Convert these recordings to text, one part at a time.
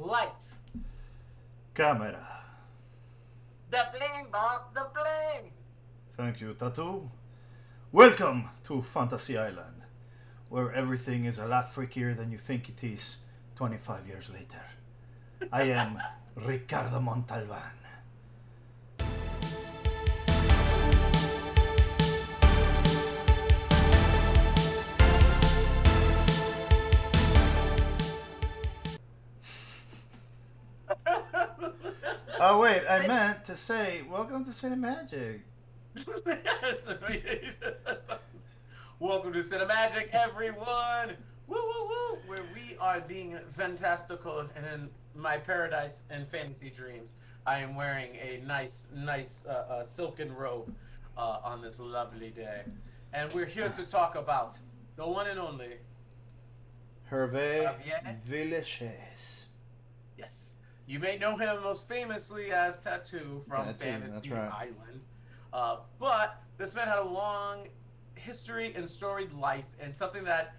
Lights. Camera. The bling, boss. The bling. Thank you, Tattoo. Welcome to Fantasy Island, where everything is a lot freakier than you think it is 25 years later. I am Ricardo Montalban. Oh wait, I meant to say welcome to Cinemagic. Welcome to Cinemagic, everyone. Woo woo woo! Where we are being fantastical and in my paradise and fantasy dreams. I am wearing a nice, nice uh, uh, silken robe uh, on this lovely day, and we're here to talk about the one and only. Hervé? Villechaize. Yes, you may know him most famously as Tattoo from Tattoo, Fantasy right. Island, uh, but this man had a long history and storied life, and something that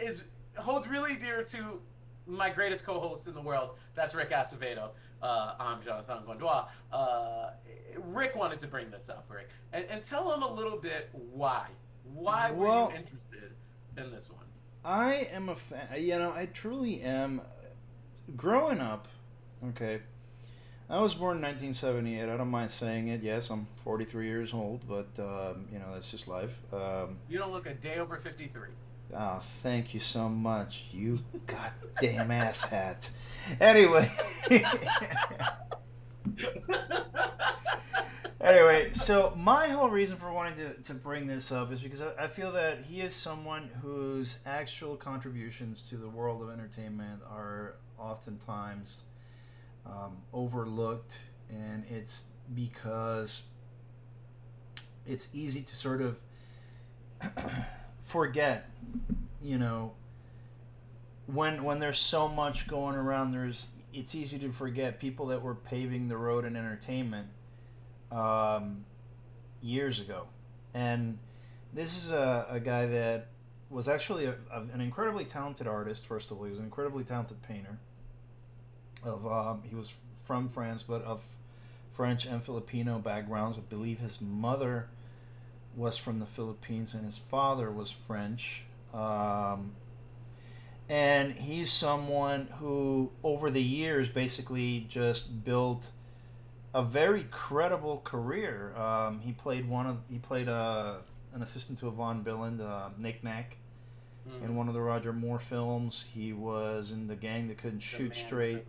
is holds really dear to my greatest co-host in the world. That's Rick Acevedo. Uh, I'm Jonathan Gondois. Uh, Rick wanted to bring this up, Rick, and, and tell him a little bit why. Why were you interested in this one? I am a fan. You know, I truly am. Growing up, okay, I was born in 1978. I don't mind saying it. Yes, I'm 43 years old, but um, you know that's just life. Um, You don't look a day over 53. oh, thank you so much, you goddamn asshat. Anyway. anyway, so my whole reason for wanting to, to bring this up is because I, I feel that he is someone whose actual contributions to the world of entertainment are oftentimes um, overlooked, and it's because it's easy to sort of forget, you know, when when there's so much going around, there's it's easy to forget people that were paving the road in entertainment um, years ago, and this is a, a guy that was actually a, a- an incredibly talented artist. First of all, he was an incredibly talented painter. Of um, he was from France, but of French and Filipino backgrounds. I believe his mother was from the Philippines and his father was French. Um, and he's someone who, over the years, basically just built a very credible career. Um, he played one of he played uh, an assistant to Yvonne Billand, uh, Nick Nack, Mm. in one of the Roger Moore films. He was in the gang that couldn't The shoot straight.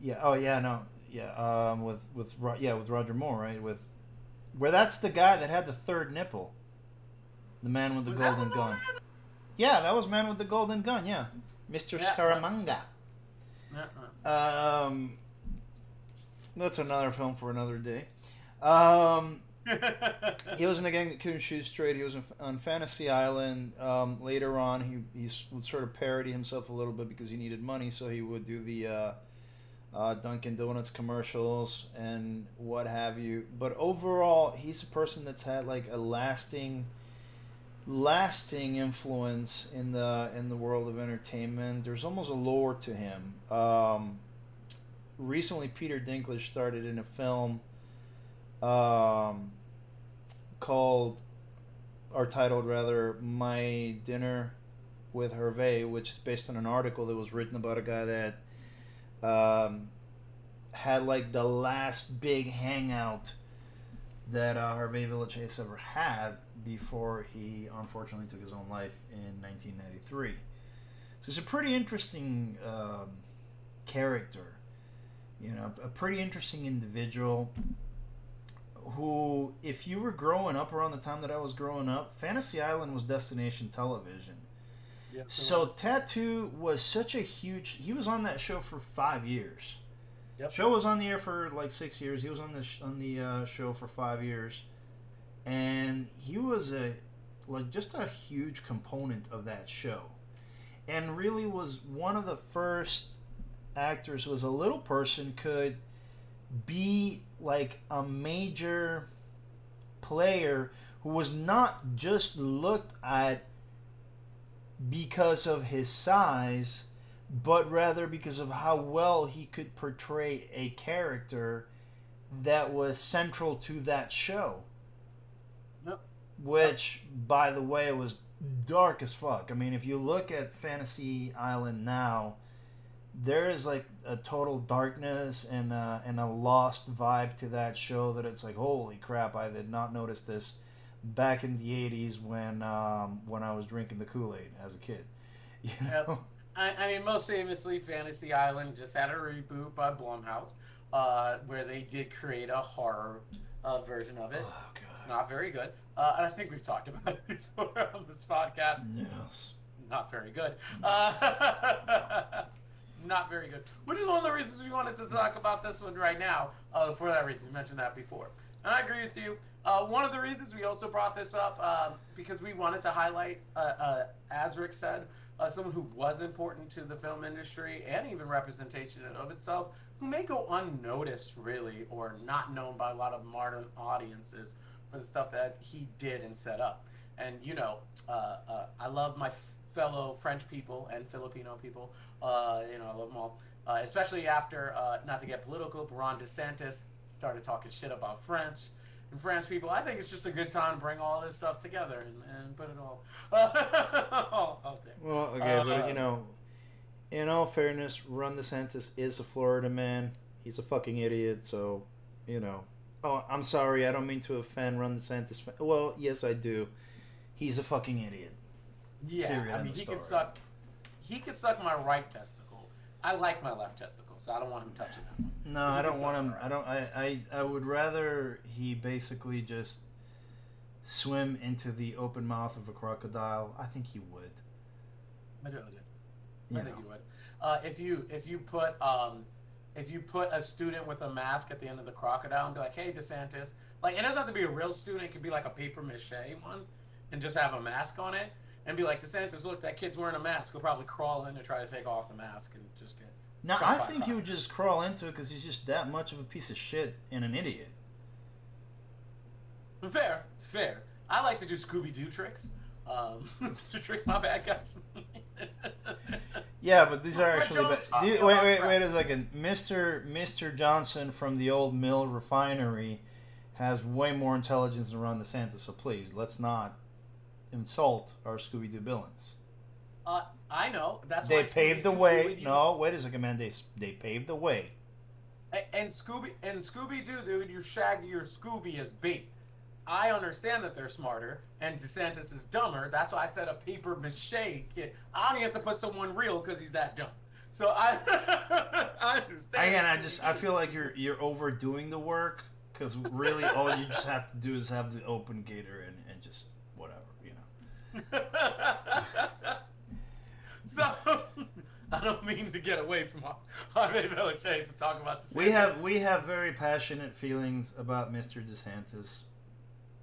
Yeah. Oh yeah. No. Yeah. Um. With with Ro- yeah with Roger Moore right with where that's the guy that had the third nipple. The man with the Was golden gun. Yeah, that was man with the golden gun. Yeah, Mr. Yeah. Scaramanga. Uh-uh. Um. That's another film for another day. Um. He was in the gang that couldn't shoot straight. He was in, on Fantasy Island. Um, later on, he he would sort of parody himself a little bit because he needed money, so he would do the uh, uh, Dunkin' Donuts commercials and what have you. But overall, he's a person that's had like a lasting, lasting influence in the in the world of entertainment. There's almost a lore to him. Um, recently, Peter Dinklage started in a film um, called or titled rather "My Dinner with Hervé," which is based on an article that was written about a guy that um, had like the last big hangout that uh, Hervé Villechaize ever had before he unfortunately took his own life in 1993. So it's a pretty interesting um, character, you know, a pretty interesting individual who, if you were growing up around the time that I was growing up, Fantasy Island was destination television. Yep. So Tattoo was such a huge. He was on that show for five years. Yep. Show was on the air for like six years. He was on the sh- on the uh, show for five years, and he was a like just a huge component of that show, and really was one of the first actors who, as a little person, could be like a major player who was not just looked at because of his size, but rather because of how well he could portray a character that was central to that show. Yep. Which, by the way, was dark as fuck. I mean, if you look at Fantasy Island now, there is like a total darkness and a, and a lost vibe to that show that it's like, holy crap, I did not notice this back in the 80s when um, when I was drinking the Kool-Aid as a kid. You know? Yep. I, I mean, most famously, Fantasy Island just had a reboot by Blumhouse, uh, where they did create a horror uh, version of it. Oh, God. It's not very good. Uh, and I think we've talked about it before on this podcast. Yes. Not very good. Uh, not very good. Which is one of the reasons we wanted to talk about this one right now. Uh, for that reason, we mentioned that before. And I agree with you. Uh, one of the reasons we also brought this up um, because we wanted to highlight, uh, uh, as Rick said, uh, someone who was important to the film industry and even representation of itself, who may go unnoticed, really, or not known by a lot of modern audiences for the stuff that he did and set up. And you know, I love my fellow French people and Filipino people. Uh, you know, I love them all. Uh, especially after, uh, not to get political, but Ron DeSantis started talking shit about French and French people. I think it's just a good time to bring all this stuff together and, and put it all, all out there. Well, okay, but Uh, you know, in all fairness, Ron DeSantis is a Florida man. He's a fucking idiot, so, you know. Oh, I'm sorry, I don't mean to offend Ron DeSantis. Well, yes, I do. He's a fucking idiot. Yeah, I mean, he could suck. He could suck my right testicle. I like my left testicle, so I don't want him touching that. one. No, I don't want him. my I don't. I, I. I would rather he basically just swim into the open mouth of a crocodile. I think he would. I really did. You I think know. you would. Uh, if you if you put um, if you put a student with a mask at the end of the crocodile and be like, "Hey, DeSantis," like it doesn't have to be a real student. It could be like a paper mache one, and just have a mask on it, and be like, "DeSantis, look, that kid's wearing a mask. He'll probably crawl in and try to take off the mask and just get." Now I think he would just crawl into it because he's just that much of a piece of shit and an idiot. Fair, fair. I like to do Scooby Doo tricks. Um, to trick my bad guys. Yeah, but these are actually. Ba- the- wait, wait, wait a second. Mister Mister Johnson from the old mill refinery has way more intelligence than Ron DeSantis. So please, let's not insult our Scooby Doo villains. Uh, I know. That's They paved the way. No, wait a second, man. They they paved the way. And Scooby and Scooby Doo, dude, you Shaggy your Scooby is bait. I understand that they're smarter, and DeSantis is dumber. That's why I said a paper mache kid. I don't even have to put someone real because he's that dumb. So I, I understand. Again, I just I feel like you're you're overdoing the work because really all you just have to do is have the open gator and, and just whatever you know. so I don't mean to get away from Hervé Villechaize to talk about DeSantis. We have we have very passionate feelings about Mr. DeSantis.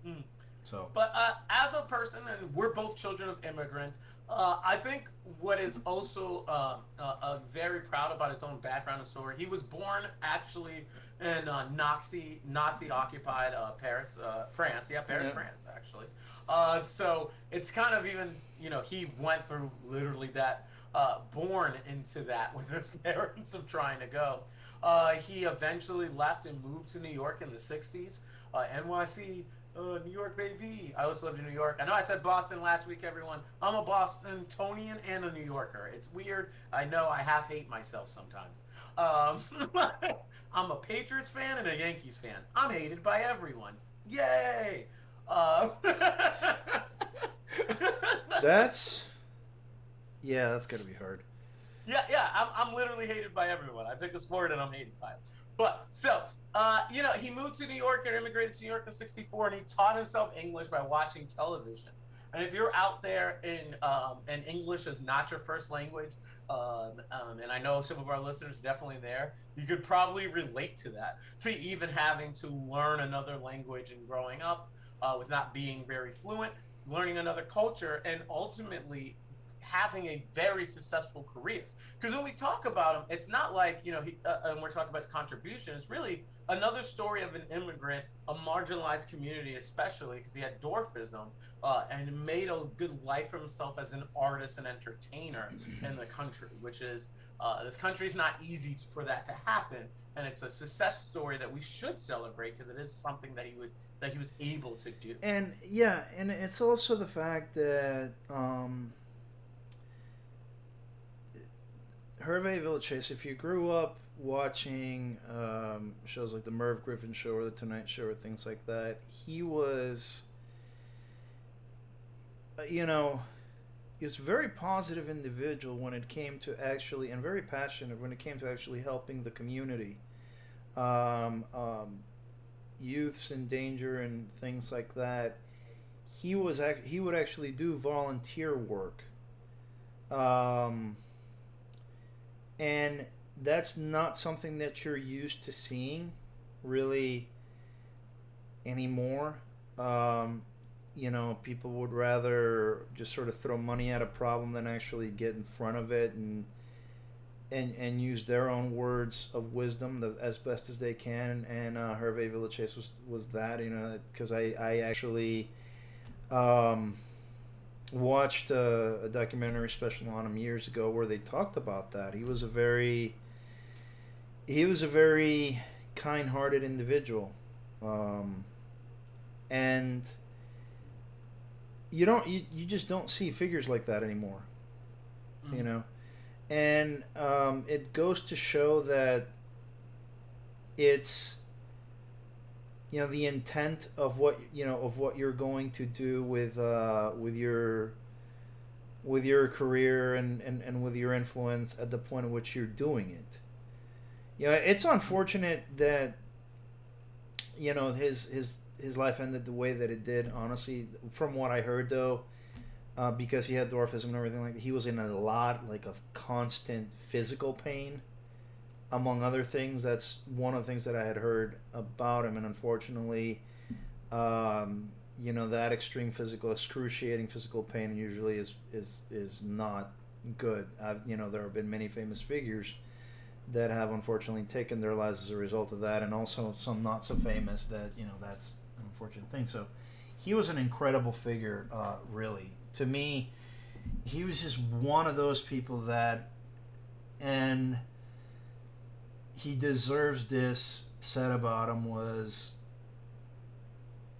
Hmm. So But uh, as a person, and we're both children of immigrants, uh, I think what is also uh, uh, uh, very proud about his own background and story. He was born actually in uh, Nazi Nazi occupied uh, Paris, uh, France. Yeah, Paris, Yeah. France, actually. Uh, so it's kind of even you know he went through literally that. Uh, born into that with his parents of trying to go. Uh, he eventually left and moved to New York in the 60s. Uh, NYC, uh, New York, baby. I also lived in New York. I know I said Boston last week, everyone. I'm a Bostonian and a New Yorker. It's weird. I know I half hate myself sometimes. Um, I'm a Patriots fan and a Yankees fan. I'm hated by everyone. Yay! Uh, that's yeah, that's gotta be hard. Yeah, yeah, I'm, I'm literally hated by everyone. I pick a sport and I'm hated by it. But so, uh, you know, he moved to New York and immigrated to New York in '64, and he taught himself English by watching television. And if you're out there in um, and English is not your first language, um, um, and I know some of our listeners definitely there, you could probably relate to that. To even having to learn another language and growing up uh, with not being very fluent, learning another culture, and ultimately having a very successful career. Because when we talk about him, it's not like you know, he, uh, and we're talking about his contribution. It's really another story of an immigrant, a marginalized community, especially because he had dwarfism uh, and made a good life for himself as an artist and entertainer in the country, which is Uh, this country is not easy for that to happen, and it's a success story that we should celebrate because it is something that he would that he was able to do. And yeah, and it's also the fact that um, Hervé Villechaize, if you grew up watching um, shows like the Merv Griffin Show or the Tonight Show or things like that, he was, uh, you know, he was a very positive individual when it came to actually, and very passionate when it came to actually helping the community. Um, um, youths in danger and things like that, he was ac- he would actually do volunteer work. Um, and that's not something that you're used to seeing really anymore. Um, you know, people would rather just sort of throw money at a problem than actually get in front of it and and and use their own words of wisdom the, as best as they can. And uh, Hervé Villechaize was was that you know because I I actually um, watched a, a, documentary special on him years ago where they talked about that. He was a very he was a very kind-hearted individual, um, and you don't you, you just don't see figures like that anymore. Mm-hmm. You know and um, it goes to show that it's you know the intent of what you know of what you're going to do with uh, with your with your career and, and, and with your influence at the point at which you're doing it. You know, it's unfortunate that you know his his his life ended the way that it did. Honestly, from what I heard, though, uh, because he had dwarfism and everything like that. He was in a lot like of constant physical pain, among other things. That's one of the things that I had heard about him, and unfortunately, um, you know that extreme physical, excruciating physical pain usually is is is not good. I've, you know there have been many famous figures that have unfortunately taken their lives as a result of that, and also some not so famous that you know that's an unfortunate thing. So he was an incredible figure, uh, really to me, he was just one of those people that, and he deserves this said about him was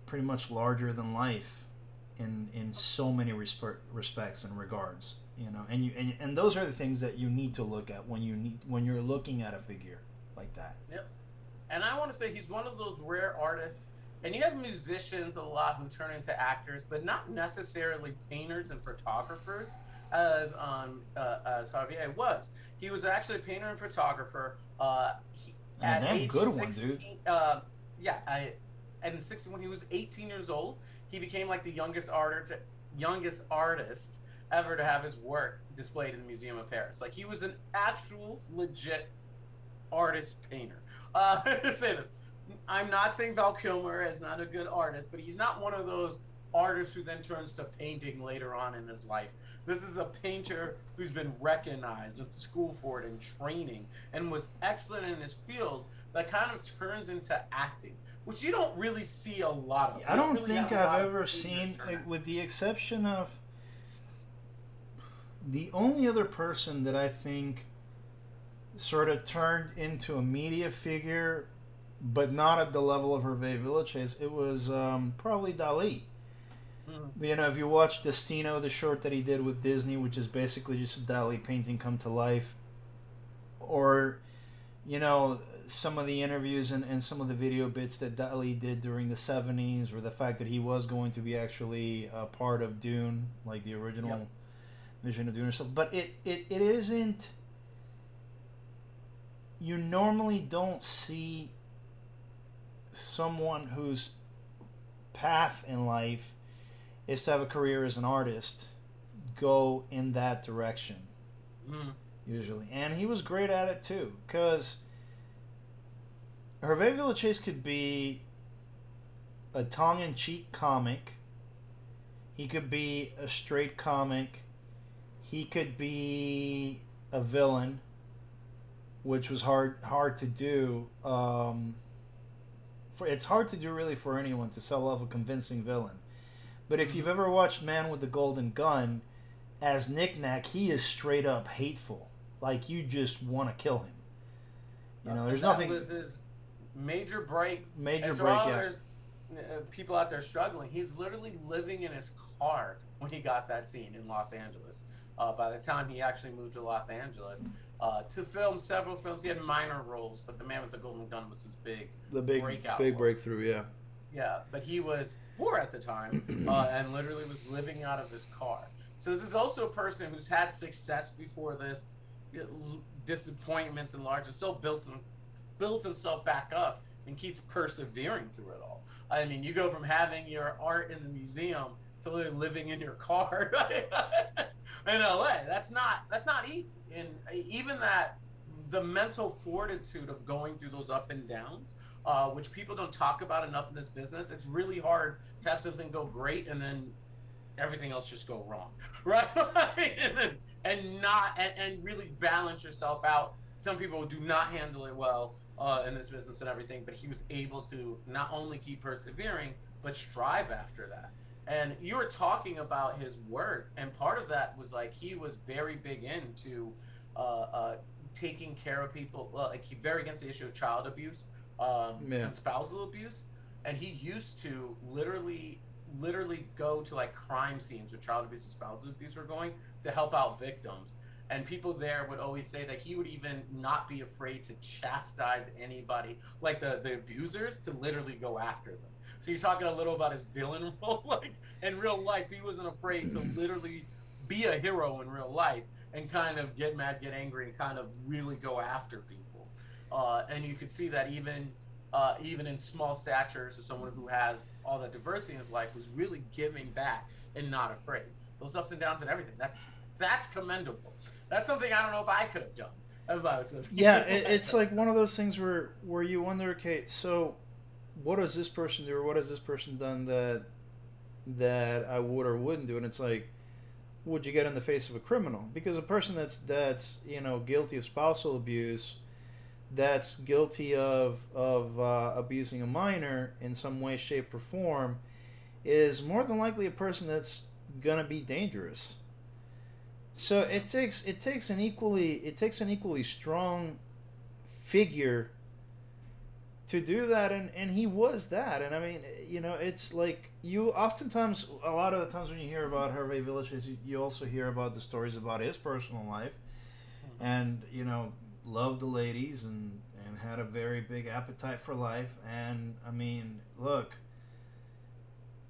pretty much larger than life in in so many respe- respects and regards you know? And you and, and those are the things that you need to look at when you need when you're looking at a figure like that. Yep. And i want to say he's one of those rare artists and you have musicians a lot who turn into actors, but not necessarily painters and photographers, as um uh, as Hervé was. He was actually a painter and photographer. Uh, he, at age good 16, one, dude. Uh, yeah, I, and 16 when he was 18 years old, he became like the youngest artist youngest artist ever to have his work displayed in the Museum of Paris. Like he was an actual legit artist painter. Uh, say this. I'm not saying Val Kilmer is not a good artist, but he's not one of those artists who then turns to painting later on in his life. This is a painter who's been recognized at the school for it and training and was excellent in his field that kind of turns into acting, which you don't really see a lot of. I don't, don't really think I've ever seen, like, with the exception of the only other person that I think sort of turned into a media figure but not at the level of Hervé Villechaize. It was um, probably Dali. Mm-hmm. You know, if you watch Destino, the short that he did with Disney, which is basically just a Dali painting come to life, or, you know, some of the interviews and, and some of the video bits that Dali did during the 70s, or the fact that he was going to be actually a part of Dune, like the original yep. vision of Dune or something. But it, it, it isn't. You normally don't see someone whose path in life is to have a career as an artist go in that direction mm. usually. And he was great at it too because Hervé Villechaize could be a tongue-in-cheek comic. He could be a straight comic. He could be a villain which was hard hard to do um, for it's hard to do really for anyone to sell off a convincing villain. But if you've mm-hmm. ever watched Man with the Golden Gun, as Nick Nack, he is straight up hateful. like you just want to kill him. You know, there's that nothing was his major break. major so break. Yeah. there's uh, people out there struggling. He's literally living in his car when he got that scene in Los Angeles. Uh, by the time he actually moved to Los Angeles uh, to film several films, he had minor roles, but The Man with the Golden Gun was his big. The big breakout big one. breakthrough. Yeah. Yeah, but he was poor at the time uh, and literally was living out of his car. So this is also a person who's had success before this, disappointments and larger, still built him, builds himself back up and keeps persevering through it all. I mean, you go from having your art in the museum literally living in your car in LA. That's not that's not easy. And even that, the mental fortitude of going through those up and downs uh, which people don't talk about enough in this business. It's really hard to have something go great and then everything else just go wrong, right? and then, and not and, and really balance yourself out. Some people do not handle it well uh, in this business and everything, but he was able to not only keep persevering but strive after that. And you were talking about his work, and part of that was like he was very big into uh, uh, taking care of people. Well, like he very against the issue of child abuse um, Yeah. and spousal abuse, and he used to literally, literally go to like crime scenes where child abuse and spousal abuse were going to help out victims. And people there would always say that he would even not be afraid to chastise anybody, like the, the abusers, to literally go after them. So you're talking a little about his villain role, like in real life, he wasn't afraid to literally be a hero in real life and kind of get mad, get angry, and kind of really go after people. Uh, and you could see that even uh, even in small stature, as someone who has all that diversity in his life was really giving back and not afraid. Those ups and downs and everything. That's that's commendable. That's something I don't know if I could have done. If I was yeah, it, it's like one of those things where where you wonder, okay, so what does this person do, or what has this person done that that I would or wouldn't do? And it's like, would you get in the face of a criminal? Because a person that's that's you know guilty of spousal abuse, that's guilty of of uh, abusing a minor in some way, shape, or form, is more than likely a person that's gonna be dangerous. So it takes it takes an equally it takes an equally strong figure to do that and and he was that. And I mean you know it's like you oftentimes a lot of the times when you hear about Hervé Villechaize you, you also hear about the stories about his personal life. And you know loved the ladies and and had a very big appetite for life. And I mean look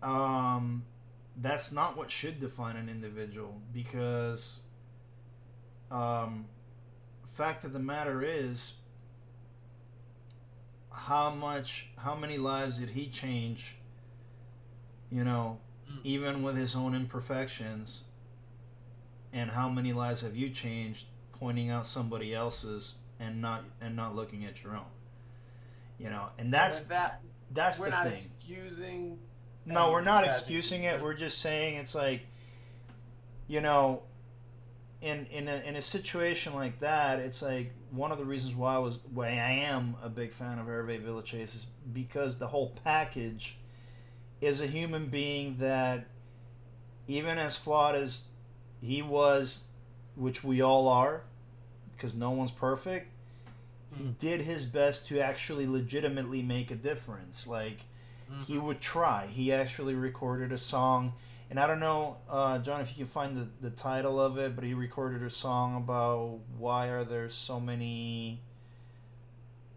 um that's not what should define an individual because um fact of the matter is how much how many lives did he change you know Mm. even with his own imperfections and how many lives have you changed pointing out somebody else's and not and not looking at your own you know and that's that that's we're the not thing excusing. no, we're not excusing it. We're just saying it's like, you know, in in a, in a situation like that, it's like one of the reasons why I was why I am a big fan of Hervé Villechaize is because the whole package is a human being that, even as flawed as he was, which we all are, because no one's perfect. He Mhm. did his best to actually legitimately make a difference. Like, he would try. He actually recorded a song, and I don't know, uh, John, if you can find the, the title of it, but he recorded a song about why are there so many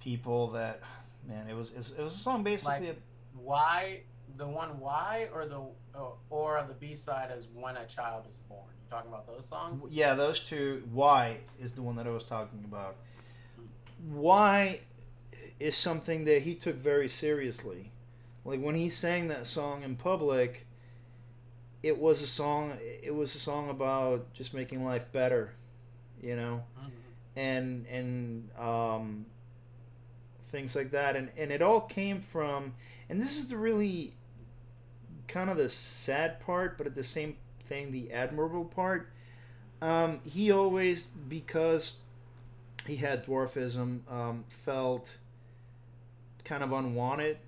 people that, man, it was it was a song basically. Like- Why the one why or the uh, or the B side is when a child is born. You talking about those songs? yeah, those two. Why is the one that I was talking about. Why is something that he took very seriously. Like when he sang that song in public, it was a song. It was a song about just making life better, you know, Mhm. and and um, things like that. And and it all came from. And this is the really kind of the sad part, but at the same thing, the admirable part. Um, he always, because he had dwarfism, um, felt kind of unwanted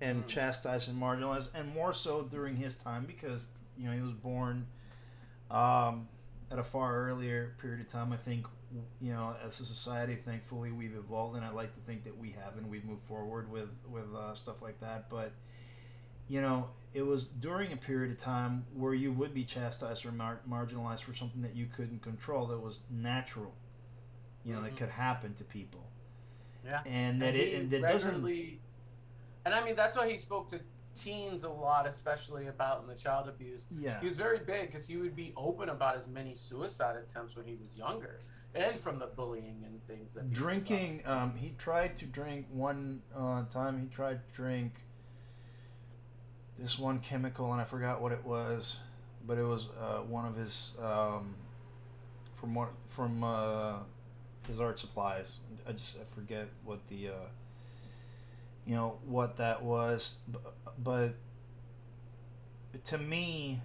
and Mm. chastised and marginalized, and more so during his time because you know he was born um, at a far earlier period of time. I think, you know, as a society, thankfully, we've evolved, and I like to think that we have, and we've moved forward with with uh, stuff like that. But you know, it was during a period of time where you would be chastised or mar- marginalized for something that you couldn't control, that was natural, you know, mm-hmm. that could happen to people. Yeah, and that and it and that doesn't. And I mean, that's why he spoke to teens a lot, especially about in the child abuse. Yeah. He was very big because he would be open about his many suicide attempts when he was younger, and from the bullying and things that. Drinking. Um, he tried to drink one uh, time. He tried to drink this one chemical, and I forgot what it was, but it was uh, one of his um, from what from uh, his art supplies. I just I forget what the. You know what that was. But to me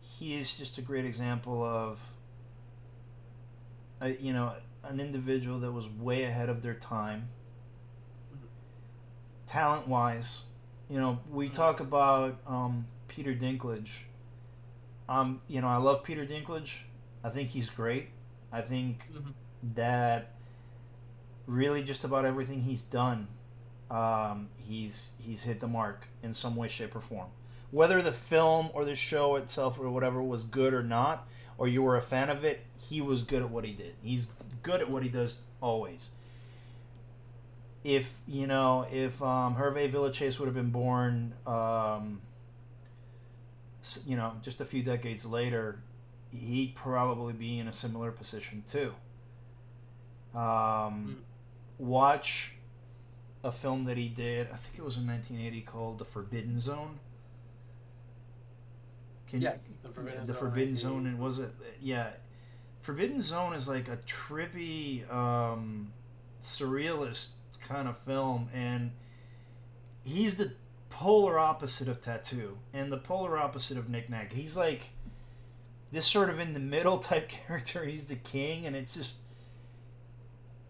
he is just a great example of a, you know an individual that was way ahead of their time. Talent wise you know we mm-hmm. talk about um, peter dinklage. Um you know i love peter dinklage. I think he's great. I think mm-hmm. that really just about everything he's done um, he's he's hit the mark in some way, shape, or form. Whether the film or the show itself or whatever was good or not, or you were a fan of it, he was good at what he did. He's good at what he does always. If you know, if um, Hervé Villechaize would have been born, um, you know, just a few decades later, he'd probably be in a similar position too. Um, mm. Watch a film that he did. I think it was in 1980 called The Forbidden Zone. Can yes, the Forbidden, the Zone, Forbidden Zone, and was it? Yeah, Forbidden Zone is like a trippy, um, surrealist kind of film, and he's the polar opposite of Tattoo, and the polar opposite of Nick Nack. He's like this sort of in the middle type character. He's the king, and it's just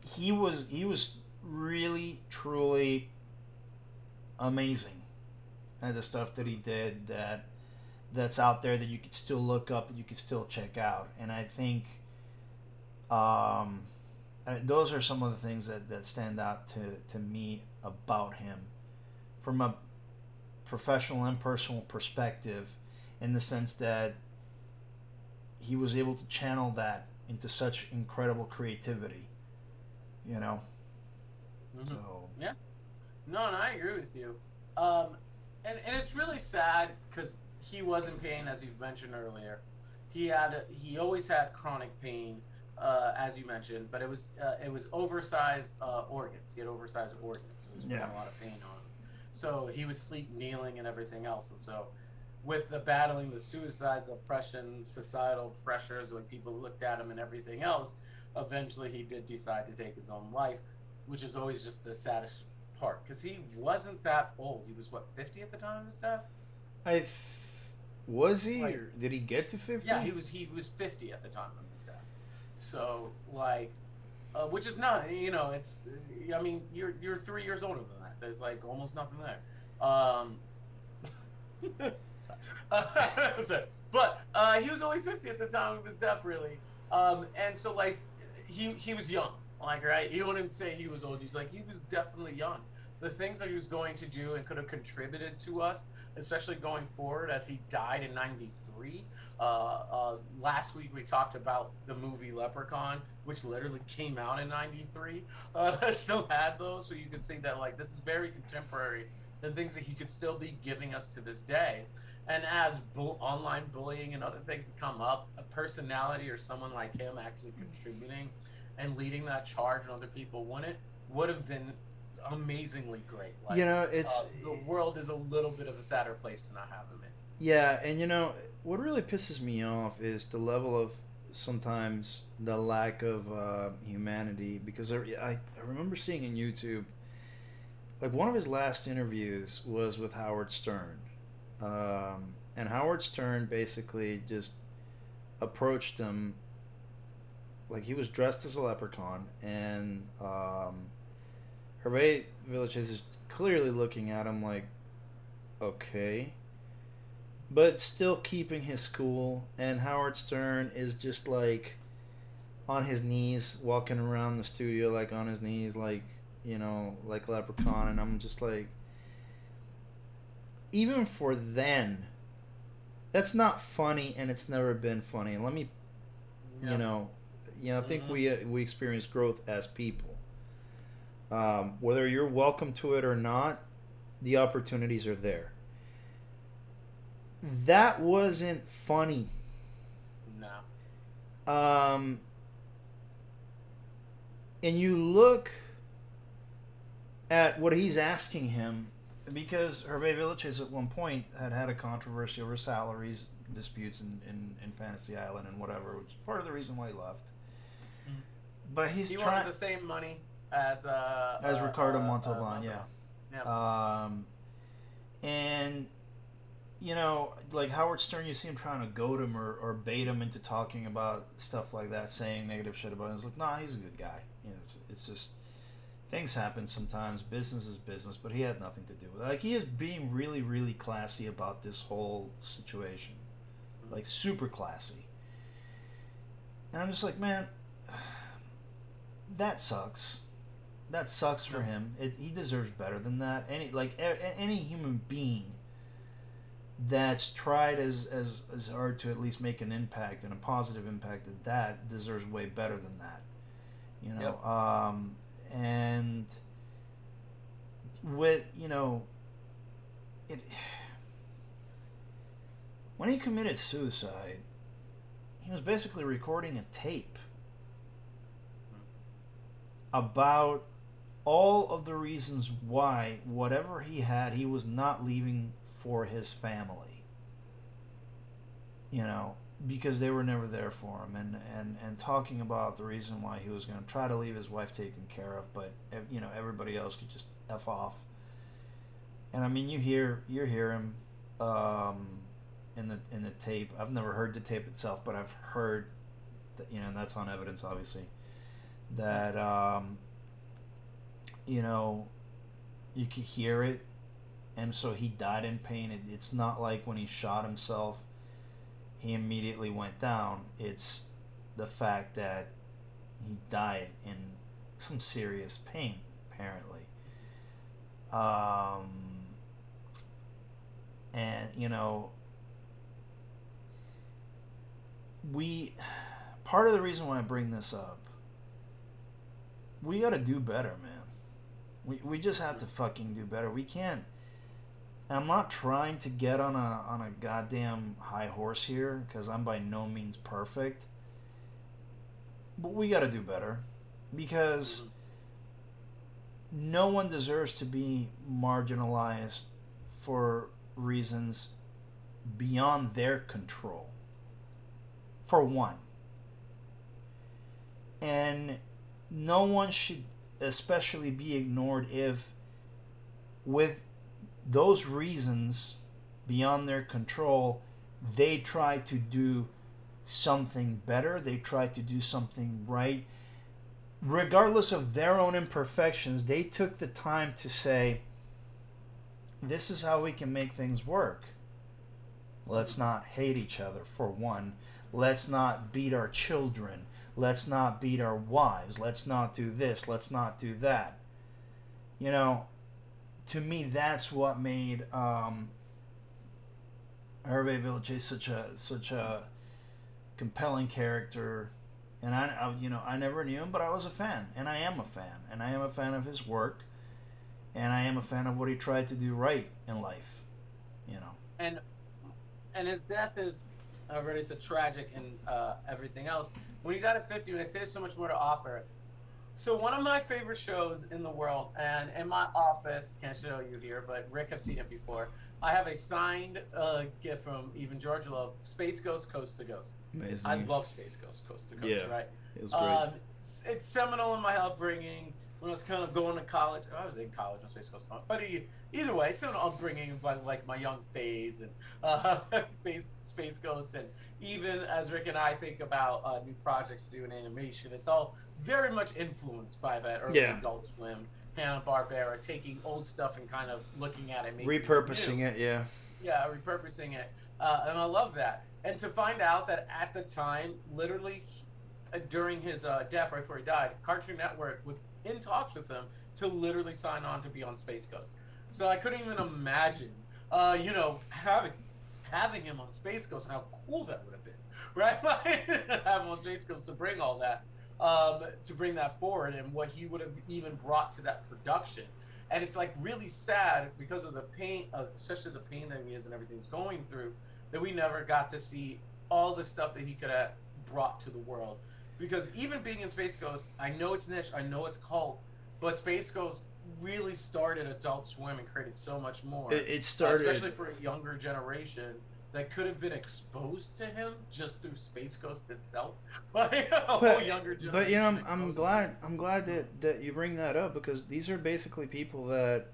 he was he was really, truly amazing. And the stuff that he did that that's out there that you could still look up that you could still check out. And i think um, those are some of the things that, that stand out to, to me about him. From a professional and personal perspective in the sense that he was able to channel that into such incredible creativity you know Mm-hmm. So yeah, no, no, I agree with you. Um, and and it's really sad because he was in pain, as you've mentioned earlier. He had he always had chronic pain, uh, as you mentioned, but it was uh, it was oversized uh, organs. He had oversized organs, so he was yeah. a lot of pain on him. So he would sleep kneeling and everything else, and so with the battling the suicide, depression, societal pressures, when people looked at him and everything else, eventually he did decide to take his own life which is always just the saddest part because he wasn't that old. He was what fifty at the time of his death. I was he like, or did he get to fifty? Yeah, he was. He was fifty at the time of his death. So like, uh, which is not you know it's. I mean you're you're three years older than that. There's like almost nothing there. Um, but uh, he was only 50 at the time of his death, really. Um, and so, like, he he was young. Like, right? He wouldn't say he was old. He's like, he was definitely young. The things that he was going to do and could have contributed to us, especially going forward as he died in 93. Uh, uh, last week we talked about the movie Leprechaun, which literally came out in 93. Uh, still had those, so you could see that, like, this is very contemporary and things that he could still be giving us to this day. And as bu- online bullying and other things come up, a personality or someone like him actually contributing and leading that charge when other people wouldn't would have been amazingly great. Like, you know, it's uh, the world is a little bit of a sadder place to not have him in. Yeah, and you know what really pisses me off is the level of sometimes the lack of uh, humanity because I, I remember seeing in YouTube like one of his last interviews was with Howard Stern, um, and Howard Stern basically just approached him like he was dressed as a leprechaun, and um, Hervé Villechaize is clearly looking at him like, okay, but still keeping his cool. And Howard Stern is just like on his knees, walking around the studio like on his knees, like you know, like Leprechaun. And I'm just like, even for then, that's not funny, and it's never been funny. Let me, Yeah. you know, you know, I think Mhm. we uh, we experience growth as people. Um, whether you're welcome to it or not, the opportunities are there. That wasn't funny. No. Um, and you look at what he's asking him, because Hervé Villechaize at one point had had a controversy over salaries disputes in, in, in Fantasy Island and whatever, which is part of the reason why he left. But he's he trying wanted the same money as uh as uh, Ricardo uh, Montalban, uh, yeah. Yeah. Um, and you know, like Howard Stern, you see him trying to goad him or, or bait him into talking about stuff like that, saying negative shit about him. It's like, nah, he's a good guy. You know, it's, it's just things happen sometimes. Business is business, but he had nothing to do with it. Like he is being really, really classy about this whole situation, like super classy. And I'm just like, man, that sucks. That sucks for him. It, he deserves better than that. Any like any human being that's tried as, as as hard to at least make an impact and a positive impact at that deserves way better than that. You know, Yep. um, and with you know, it when he committed suicide, he was basically recording a tape about all of the reasons why whatever he had he was not leaving for his family. You know because they were never there for him and and and talking about the reason why he was going to try to leave his wife taken care of but you know everybody else could just f off. And i mean you hear you hear him um in the in the tape. I've never heard the tape itself but i've heard that you know and that's on evidence obviously that um you know you could hear it. And so he died in pain. It, it's not like when he shot himself he immediately went down. It's the fact that he died in some serious pain apparently. Um and you know we part of the reason why I bring this up we got to do better man we, we just have to fucking do better we can't I'm not trying to get on a on a goddamn high horse here because I'm by no means perfect. But we got to do better because no one deserves to be marginalized for reasons beyond their control. For one. And no one should especially be ignored if with those reasons beyond their control they try to do something better they try to do something right. Regardless of their own imperfections they took the time to say this is how we can make things work. Let's not hate each other for one. Let's not beat our children let's not beat our wives. Let's not do this. Let's not do that. You know to me, that's what made um, Hervé Villechaize such a such a compelling character. And I, I, you know, I never knew him, but I was a fan, and I am a fan, and I am a fan of his work, and I am a fan of what he tried to do right in life. You know, and and his death is already so tragic and uh, everything else. When he died at 50, when I say there's so much more to offer. So one of my favorite shows in the world, and in my office, can't show you here, but Rick have seen it before. I have a signed uh, gift from even George Lowe, Space Ghost Coast to Coast. amazing. I love Space Ghost Coast to Coast, Yeah. right? it was Um, it's, it's seminal in my upbringing. When I was kind of going to college, I was in college when Space Ghost came out. But either way, seminal upbringing by like my young phase and uh, phase Space Ghost, and even as Rick and I think about uh, new projects to do in animation, it's all very much influenced by that early Yeah. Adult Swim, Hanna Barbera, taking old stuff and kind of looking at it, repurposing it. Yeah, yeah, repurposing it. uh, and I love that. And to find out that at the time, literally uh, during his uh, death, right before he died, Cartoon Network was in talks with him to literally sign on to be on Space Ghost. So I couldn't even imagine, uh, you know, having having him on Space Ghost and how cool that would have been, right? Have him on Space Ghost to bring all that, um, to bring that forward, and what he would have even brought to that production. And it's like really sad because of the pain, uh, especially the pain that he is and everything's going through, that we never got to see all the stuff that he could have brought to the world. Because even being in Space Ghost, I know it's niche, I know it's cult, but Space Ghost really started Adult Swim and created so much more. It, it started, especially for a younger generation that could have been exposed to him just through Space Ghost itself, like a but, whole younger generation. But you know, I'm, I'm glad I'm glad that that you bring that up because these are basically people that.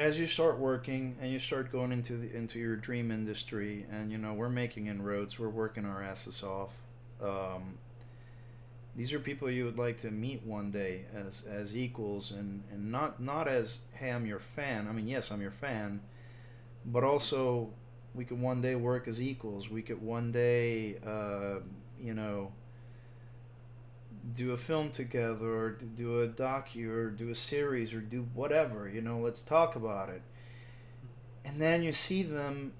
As you start working and you start going into the into your dream industry and you know we're making inroads we're working our asses off um, these are people you would like to meet one day as as equals and and not not as hey I'm your fan. I mean yes I'm your fan but also we could one day work as equals. We could one day uh, you know do a film together or do a docu or do a series or do whatever you know let's talk about it. And then you see them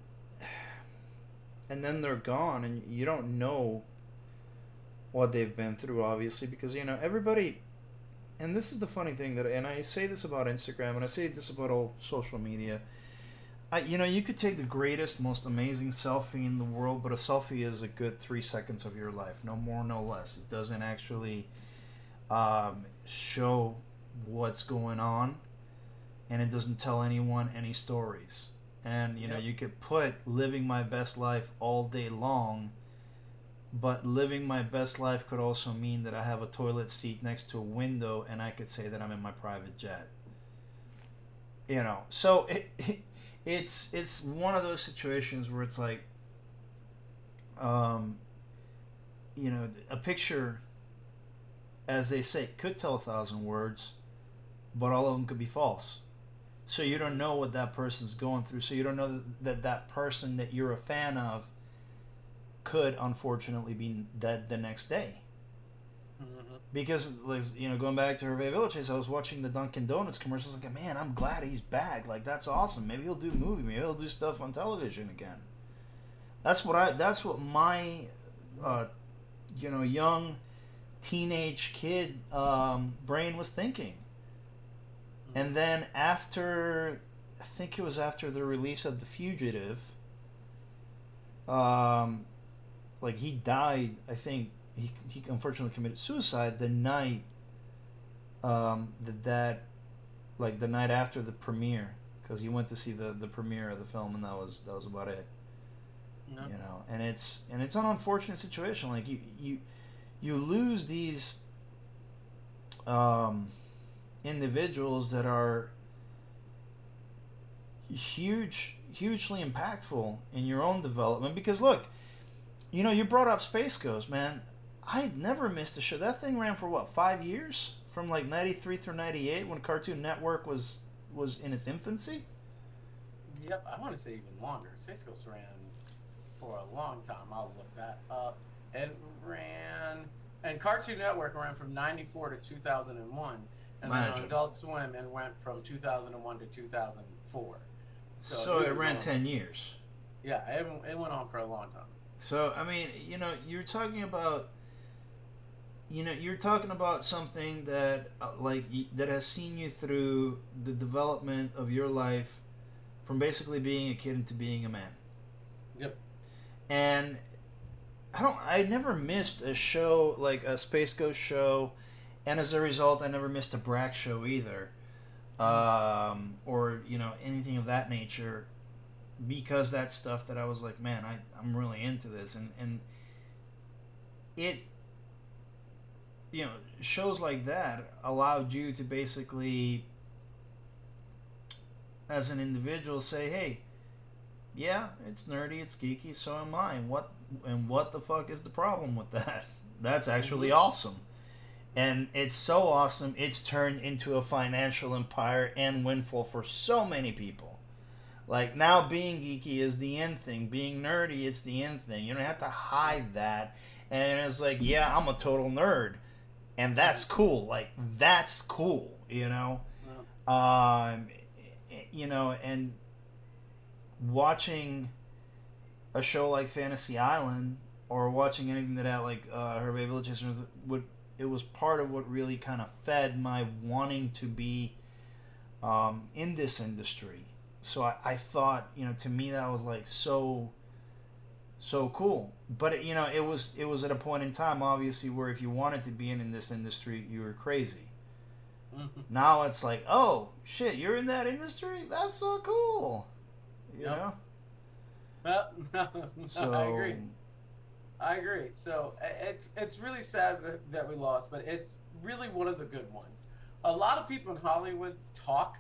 and then they're gone and you don't know what they've been through obviously because you know everybody and this is the funny thing that and I say this about Instagram and I say this about all social media I, you know, you could take the greatest, most amazing selfie in the world, but a selfie is a good three seconds of your life, no more, no less. It doesn't actually um, show what's going on, and it doesn't tell anyone any stories. And you know, yep. you could put "living my best life" all day long, but living my best life could also mean that I have a toilet seat next to a window, and I could say that I'm in my private jet. You know, so it, it it's it's one of those situations where it's like um you know a picture as they say could tell a thousand words but all of them could be false. So you don't know what that person's going through. So you don't know that that person that you're a fan of could unfortunately be dead the next day. Mm-hmm. Because like you know going back to Hervé Villechaize, I was watching the Dunkin' Donuts commercials like man I'm glad he's back. Like that's awesome. Maybe he'll do movie. Maybe he'll do stuff on television again. That's what I that's what my uh, you know young teenage kid um, brain was thinking. And mm-hmm. then after I think it was after the release of The Fugitive um, like he died I think he, he unfortunately committed suicide the night um, that that like the night after the premiere because he went to see the the premiere of the film and that was that was about it no. you know and it's and it's an unfortunate situation like you you you lose these um, individuals that are huge hugely impactful in your own development because look you know you brought up space ghost man I never missed a show. That thing ran for what five years, from like '93 through '98, when Cartoon Network was was in its infancy. Yep, I want to say even longer. Space Ghost ran for a long time. I'll look that up. And ran, and Cartoon Network ran from '94 to 2001, and Imagine. then Adult Swim and went from 2001 to 2004. So, so it, it ran on, 10 years. Yeah, it, it went on for a long time. So I mean, you know, you're talking about you know you're talking about something that uh, like that has seen you through the development of your life from basically being a kid into being a man. Yep. And i don't i never missed a show like a space ghost show and as a result i never missed a Brak show either um, or you know anything of that nature because that stuff that i was like man I, i'm really into this and and it you know shows like that allowed you to basically as an individual say hey yeah it's nerdy it's geeky so am i and what and what the fuck is the problem with that that's actually mm-hmm. awesome and it's so awesome it's turned into a financial empire and windfall for so many people Like now, being geeky is the end thing. Being nerdy, it's the end thing. You don't have to hide that. And it's like, yeah, I'm a total nerd, and that's cool. Like that's cool, you know. Um, you know, and watching a show like Fantasy Island or watching anything that had like uh, Hervé Villechaize would it was part of what really kind of fed my wanting to be um, in this industry so I, I thought you know to me that was like so so cool but it, you know it was it was at a point in time obviously where if you wanted to be in, in this industry you were crazy mm-hmm. now it's like oh shit you're in that industry that's so cool you yep. know so, I agree. I agree. So it's it's really sad that, that we lost, but it's really one of the good ones. A lot of people in Hollywood talk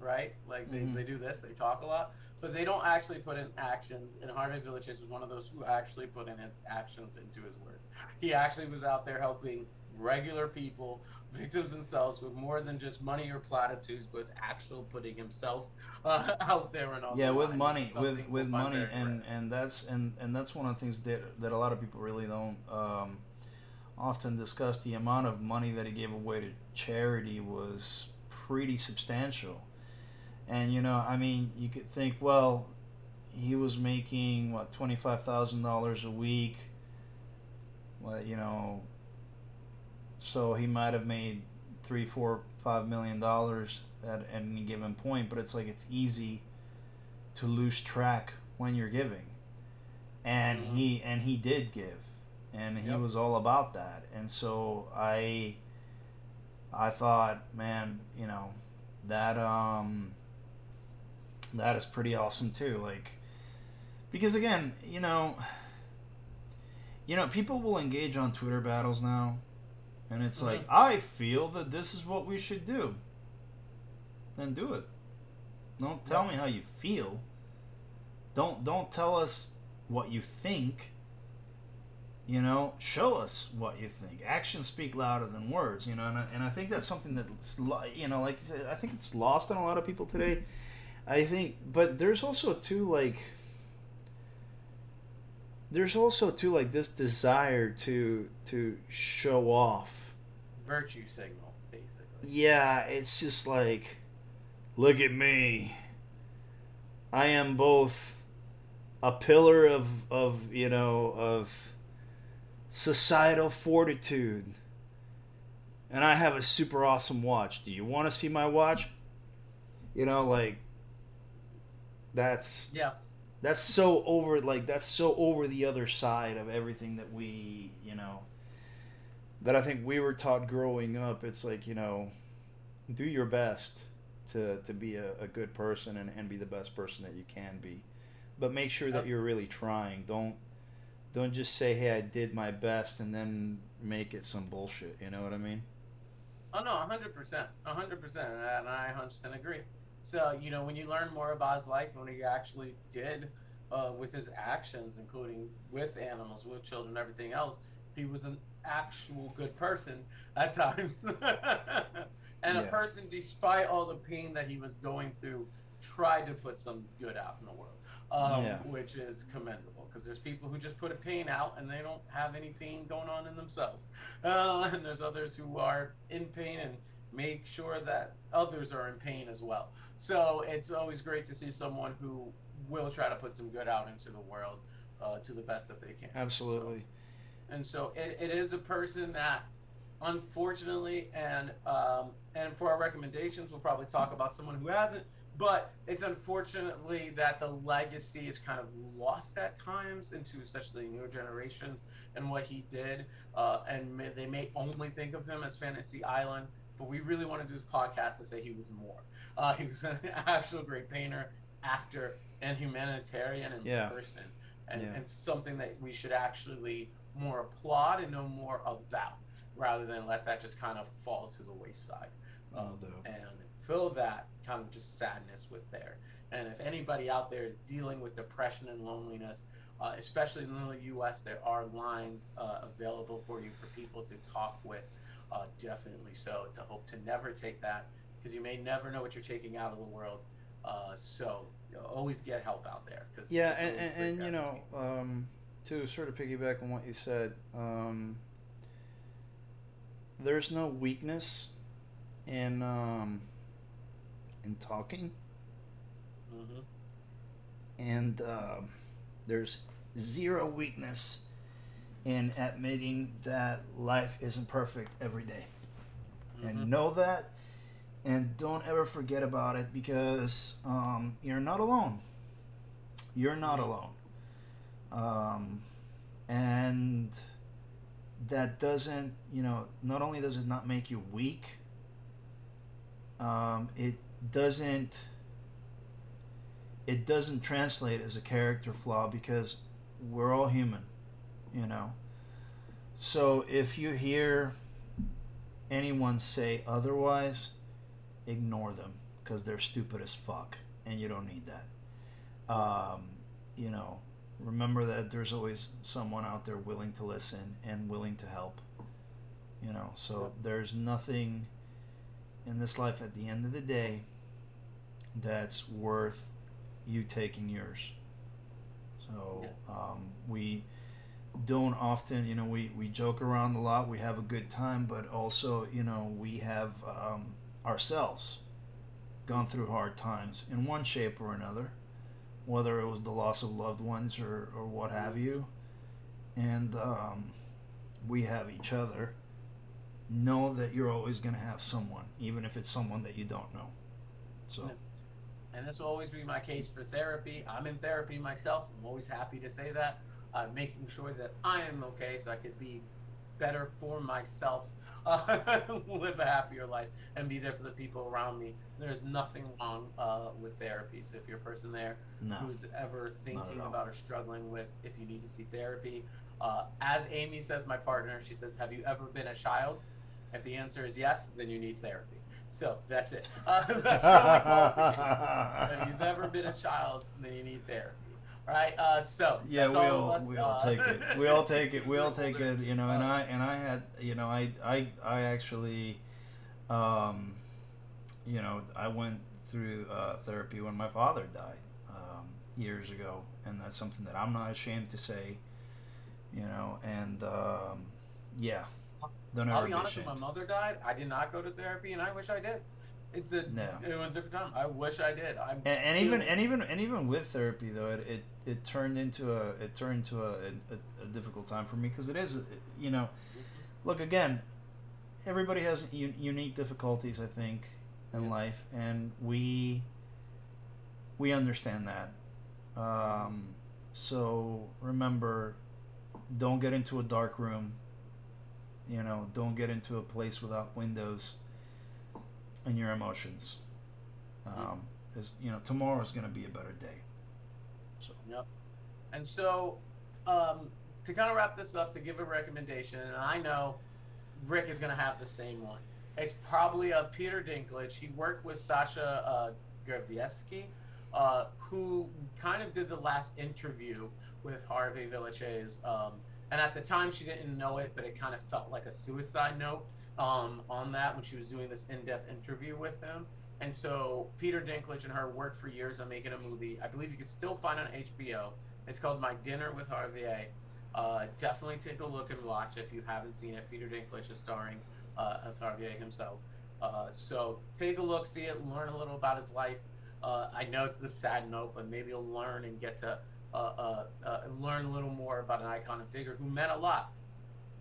right? Like they, mm-hmm. they do this, they talk a lot, but they don't actually put in actions. And Hervé Villechaize was one of those who actually put in actions into his words. He actually was out there helping regular people, victims themselves, with more than just money or platitudes, with actual putting himself uh, out there and all. Yeah, with money, with with money, and and that's and and that's one of the things that that a lot of people really don't. Um, often discuss the amount of money that he gave away to charity was pretty substantial and you know, I mean, you could think, well, he was making what twenty five thousand dollars a week. Well, you know, so he might have made three, four, five million dollars at any given point. But it's like it's easy to lose track when you're giving, and mm-hmm. he and he did give, and he yep. was all about that. And so I, I thought, man, you know, that um that is pretty awesome too. Like, because again, you know, you know, people will engage on Twitter battles now, and it's mm-hmm. like I feel that this is what we should do. Then do it. Don't tell yeah. me how you feel. Don't don't tell us what you think. You know, show us what you think. Actions speak louder than words. You know, and I, and I think that's something that's you know, like you said, I think it's lost on a lot of people today I think, but there's also too like there's also too like this desire to to show off. Virtue signal basically. Yeah it's just like look at me. I am both a pillar of of you know of societal fortitude. And i have a super awesome watch. Do you want to see my watch? You know like that's yeah. That's so over like that's so over the other side of everything that we, you know, that I think we were taught growing up. It's like, you know, do your best to, to be a, a good person and, and be the best person that you can be. But make sure that you're really trying. Don't don't just say, Hey, I did my best and then make it some bullshit, you know what I mean? Oh no, hundred percent. hundred percent and I hundred percent agree. So, you know, when you learn more about his life and what he actually did uh, with his actions, including with animals, with children, everything else, he was an actual good person at times. and yeah. a person, despite all the pain that he was going through, tried to put some good out in the world, um, yeah. which is commendable because there's people who just put a pain out and they don't have any pain going on in themselves. Uh, and there's others who are in pain and make sure that others are in pain as well. So it's always great to see someone who will try to put some good out into the world uh, to the best that they can. Absolutely. So, and so it, it is a person that, unfortunately, and um, and for our recommendations, we'll probably talk about someone who hasn't. But it's unfortunately that the legacy is kind of lost at times into especially newer generations and what he did. Uh, and may, they may only think of him as Fantasy Island but we really want to do this podcast to say he was more. Uh, he was an actual great painter, actor, and humanitarian in yeah. person, and, yeah. and something that we should actually more applaud and know more about, rather than let that just kind of fall to the wayside. Um, and fill that kind of just sadness with there. And if anybody out there is dealing with depression and loneliness, uh, especially in the U.S., there are lines uh, available for you for people to talk with uh, definitely so. To hope to never take that because you may never know what you're taking out of the world Uh, so you know, always get help out there. Cause Yeah, and, and, and you know, um, to sort of piggyback on what you said, um, there's no weakness in um, in talking, Mhm. and um there's zero weakness in admitting that life isn't perfect every day. Mhm. and know that and don't ever forget about it because um, you're not alone you're not alone um, and that doesn't you know not only does it not make you weak um, it doesn't it doesn't translate as a character flaw because we're all human you know so if you hear anyone say otherwise, ignore them because they're stupid as fuck, and you don't need that. Um, you know, remember that there's always someone out there willing to listen and willing to help. You know, so there's nothing in this life at the end of the day that's worth you taking yours. So um, we don't often, you know, we, we joke around a lot, we have a good time, but also, you know, we have um, ourselves gone through hard times in one shape or another, whether it was the loss of loved ones or, or what have you. And um, we have each other. Know that you're always going to have someone, even if it's someone that you don't know. So, and this will always be my case for therapy. I'm in therapy myself. I'm always happy to say that. Uh, making sure that I am okay so I could be better for myself, uh, live a happier life, and be there for the people around me. There's nothing wrong uh, with therapy. So if you're a person there no. who's ever thinking about or struggling with if you need to see therapy, uh, as Amy says, my partner, she says, Have you ever been a child? If the answer is yes, then you need therapy. So that's it. Uh, that's qualification. If you've ever been a child, then you need therapy. Right. Uh, so yeah, we all, all we all uh, take it. We all take it. We all take it. You know, and I and I had you know I I I actually, um, you know, I went through uh, therapy when my father died um, years ago, and that's something that I'm not ashamed to say. You know, and um, yeah, don't ever I'll be be honest. When ashamed. my mother died, I did not go to therapy, and I wish I did. It's a. No. It was a different time. I wish I did. I'm. and, and even and even and even with therapy though it, it, it turned into a it turned into a, a, a difficult time for me because it is you know look again everybody has u- unique difficulties i think in Yeah. life and we we understand that um, so remember don't get into a dark room you know don't get into a place without windows and your emotions um, is you know tomorrow is going to be a better day so Yep. And so, um, to kind of wrap this up, to give a recommendation, and I know Rick is going to have the same one. It's probably a Peter Dinklage. He worked with Sasha uh, Gervieski, uh, who kind of did the last interview with Hervé Villechaize. Um, and at the time, she didn't know it, but it kind of felt like a suicide note um, on that when she was doing this in-depth interview with him. And so Peter Dinklage and her worked for years on making a movie. I believe you can still find on HBO. It's called My Dinner with Hervé. Uh, definitely take a look and watch if you haven't seen it. Peter Dinklage is starring uh, as Harvier himself. Uh, so take a look, see it, learn a little about his life. Uh, I know it's the sad note, but maybe you'll learn and get to uh, uh, learn a little more about an icon and figure who meant a lot.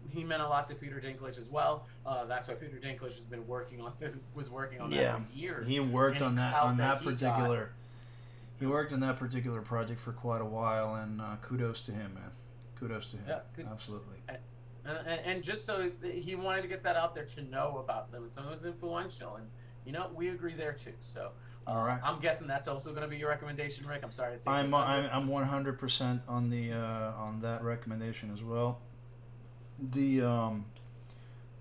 He meant a lot to Peter Dinklage as well. Uh, that's why Peter Dinklage has been working on was working on Yeah. that for years. he worked on that on that that he got- particular he worked on that particular project for quite a while and uh, kudos to him man kudos to him Yeah, good- absolutely and, and, and just so he wanted to get that out there to know about them. Someone was influential, and you know we agree there too. So, uh, All right. I'm guessing that's also going to be your recommendation, Rick. I'm sorry to I'm, I'm. I'm 100% on the uh, on that recommendation as well. The um,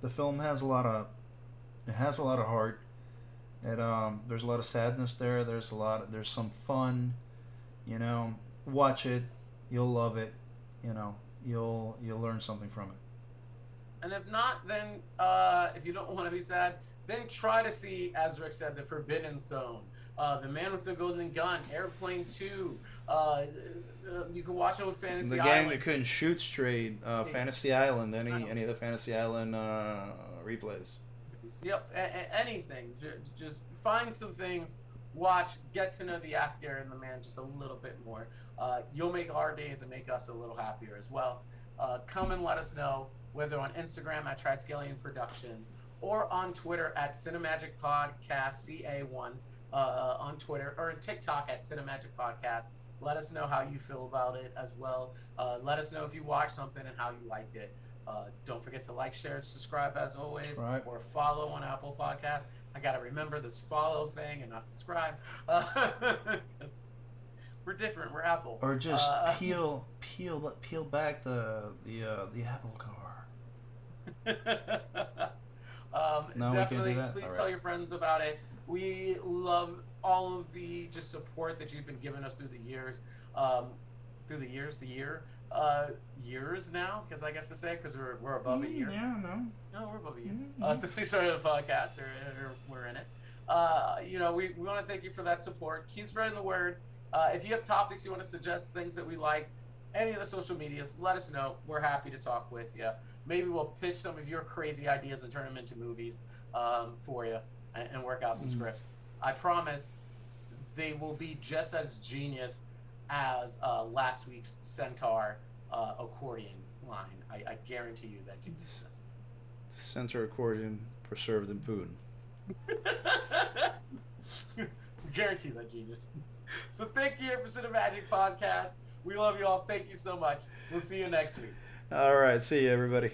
the film has a lot of it has a lot of heart. It um, there's a lot of sadness there. There's a lot. There's some fun. You know, watch it. You'll love it. You know, you'll you'll learn something from it. And if not, then uh, if you don't want to be sad, then try to see, as Rick said, the Forbidden Zone. Uh, The Man with the Golden Gun, Airplane 2. Uh, uh, you can watch Old Fantasy Island. The gang Island. that couldn't shoot straight, uh, Fantasy Island, any Uh-huh. any of the Fantasy Island uh, replays. Yep, a- a- anything. J- Just find some things, watch, get to know the actor and the man just a little bit more. Uh, you'll make our days and make us a little happier as well. Uh, come and let us know whether on Instagram at Triskelion Productions or on Twitter at Cinemagic Podcast CA1 uh, on Twitter or on TikTok at Cinemagic Podcast. Let us know how you feel about it as well. Uh, let us know if you watched something and how you liked it. Uh, don't forget to like, share, subscribe as always, right. or follow on Apple Podcasts. I gotta remember this follow thing and not subscribe. Uh, 'cause we're different. We're Apple. Or just Uh, peel peel peel back the the uh, the Apple car. um, No, we can't do definitely, that? please All tell right. your friends about it. We love all of the just support that you've been giving us through the years, um, through the years, the year, uh, years now, because I guess to say because we're we're above a Mm, year. Yeah, no. No, we're above a year. Mhm. Uh, since we started the podcast, or, or we're in it. Uh, you know, we, we want to thank you for that support. Keep spreading the word. Uh, if you have topics you want to suggest, things that we like, any of the social medias, let us know. We're happy to talk with you. Maybe we'll pitch some of your crazy ideas and turn them into movies um, for you and, and work out some Mm. scripts. I promise they will be just as genius as uh, last week's Centaur uh, accordion line. I, I guarantee you that Center accordion preserved in Putin. Guarantee that genius. So thank you for Magic Podcast. We love you all. Thank you so much. We'll see you next week. All right, see you everybody.